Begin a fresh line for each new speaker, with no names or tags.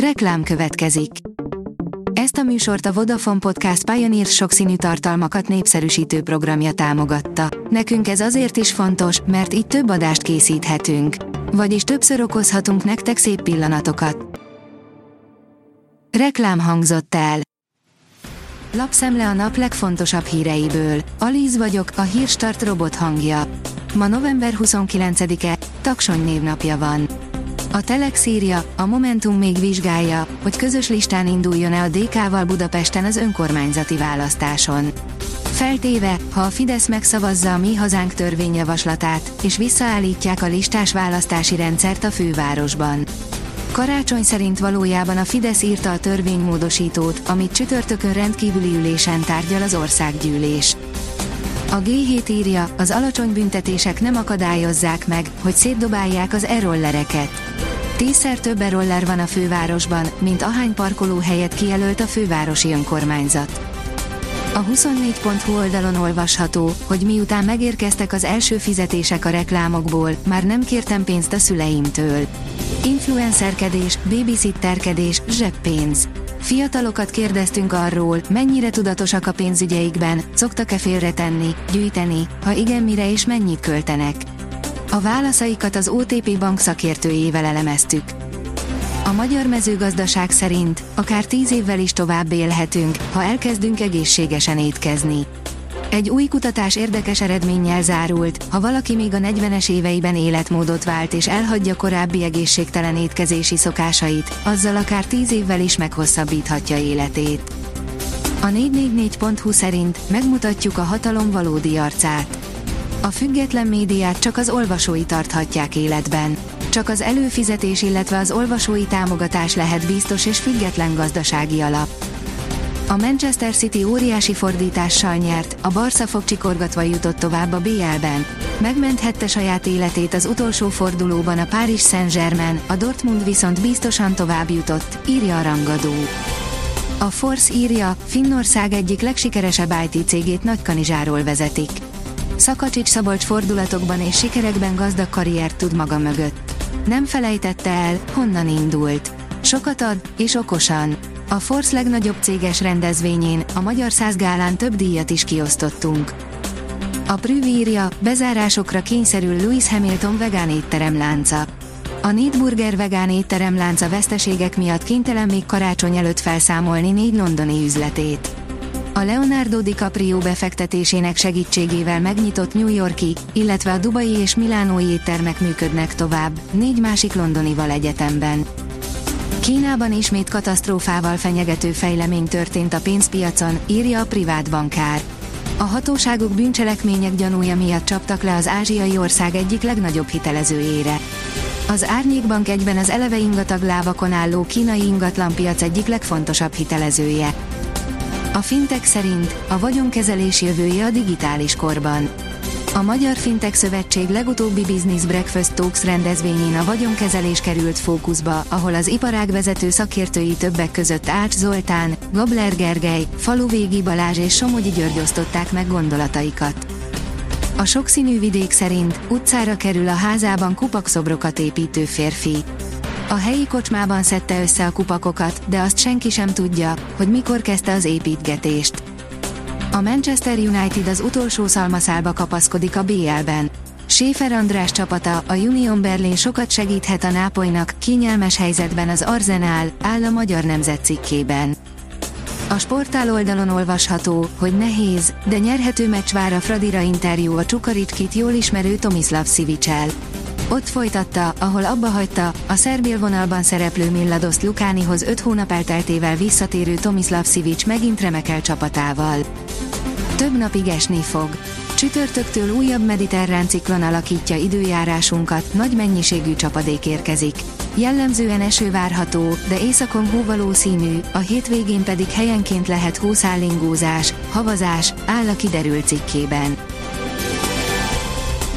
Reklám következik. Ezt a műsort a Vodafone Podcast Pioneer sokszínű tartalmakat népszerűsítő programja támogatta. Nekünk ez azért is fontos, mert így több adást készíthetünk. Vagyis többször okozhatunk nektek szép pillanatokat. Reklám hangzott el. Lapszemle a nap legfontosabb híreiből. Alíz vagyok, a hírstart robot hangja. Ma november 29-e, Taksony névnapja van. A Telex írja, a Momentum még vizsgálja, hogy közös listán induljon-e a DK-val Budapesten az önkormányzati választáson. Feltéve, ha a Fidesz megszavazza a Mi Hazánk törvényjavaslatát, és visszaállítják a listás választási rendszert a fővárosban. Karácsony szerint valójában a Fidesz írta a törvénymódosítót, amit csütörtökön rendkívüli ülésen tárgyal az országgyűlés. A G7 írja, az alacsony büntetések nem akadályozzák meg, hogy szétdobálják az e-rollereket. Tízszer több e-roller van a fővárosban, mint ahány parkolóhelyet kijelölt a fővárosi önkormányzat. A 24.hu oldalon olvasható, hogy miután megérkeztek az első fizetések a reklámokból, már nem kértem pénzt a szüleimtől. Influencerkedés, babysitterkedés, zseppénz. Fiatalokat kérdeztünk arról, mennyire tudatosak a pénzügyeikben, szoktak-e félretenni, gyűjteni, ha igen mire és mennyit költenek. A válaszaikat az OTP bank szakértőjével elemeztük. A magyar mezőgazdaság szerint akár tíz évvel is tovább élhetünk, ha elkezdünk egészségesen étkezni. Egy új kutatás érdekes eredménnyel zárult, ha valaki még a 40-es éveiben életmódot vált és elhagyja korábbi egészségtelen étkezési szokásait, azzal akár 10 évvel is meghosszabbíthatja életét. A 444.hu szerint megmutatjuk a hatalom valódi arcát. A független médiát csak az olvasói tarthatják életben. Csak az előfizetés illetve az olvasói támogatás lehet biztos és független gazdasági alap. A Manchester City óriási fordítással nyert, a Barca fogcsikorgatva jutott tovább a BL-ben. Megmenthette saját életét az utolsó fordulóban a Paris Saint-Germain, a Dortmund viszont biztosan tovább jutott, írja a rangadó. A Force írja, Finnország egyik legsikeresebb IT cégét Nagykanizsáról vezetik. Szakacsics Szabolcs fordulatokban és sikerekben gazdag karriert tud maga mögött. Nem felejtette el, honnan indult. Sokat ad, és okosan. A Force legnagyobb céges rendezvényén, a Magyar Százgálán több díjat is kiosztottunk. A Prüv írja, bezárásokra kényszerül Lewis Hamilton vegán étterem lánca. A Needburger vegán étterem lánca veszteségek miatt kénytelen még karácsony előtt felszámolni négy londoni üzletét. A Leonardo DiCaprio befektetésének segítségével megnyitott New Yorki, illetve a Dubai és Milánói éttermek működnek tovább, négy másik londonival egyetemben. Kínában ismét katasztrófával fenyegető fejlemény történt a pénzpiacon, írja a privát bankár. A hatóságok bűncselekmények gyanúja miatt csaptak le az ázsiai ország egyik legnagyobb hitelezőjére. Az Árnyékbank egyben az eleve ingatag lávakon álló kínai ingatlanpiac egyik legfontosabb hitelezője. A Fintech szerint a vagyonkezelés jövője a digitális korban. A Magyar Fintech Szövetség legutóbbi Business Breakfast Talks rendezvényén a vagyonkezelés került fókuszba, ahol az iparág vezető szakértői többek között Ács Zoltán, Gabler Gergely, Faluvégi Balázs és Somogyi György osztották meg gondolataikat. A sokszínű vidék szerint utcára kerül a házában kupakszobrokat építő férfi. A helyi kocsmában szedte össze a kupakokat, de azt senki sem tudja, hogy mikor kezdte az építgetést. A Manchester United az utolsó szalmaszálba kapaszkodik a BL-ben. Schäfer András csapata, a Union Berlin sokat segíthet a Nápolynak, kényelmes helyzetben az Arzenál, áll a magyar nemzet cikkében. A sportál oldalon olvasható, hogy nehéz, de nyerhető meccs vár a Fradira interjú a Csukaricskit jól ismerő Tomislav Szivicsel. Ott folytatta, ahol abba hagyta, a szerb vonalban szereplő Milladoszt Lukánihoz 5 hónap elteltével visszatérő Tomislav Szivics megint remekel csapatával. Több napig esni fog. Csütörtöktől újabb mediterrán ciklon alakítja időjárásunkat, nagy mennyiségű csapadék érkezik. Jellemzően eső várható, de északon hó valószínű, a hétvégén pedig helyenként lehet hószállingózás, havazás, áll a kiderült cikkében.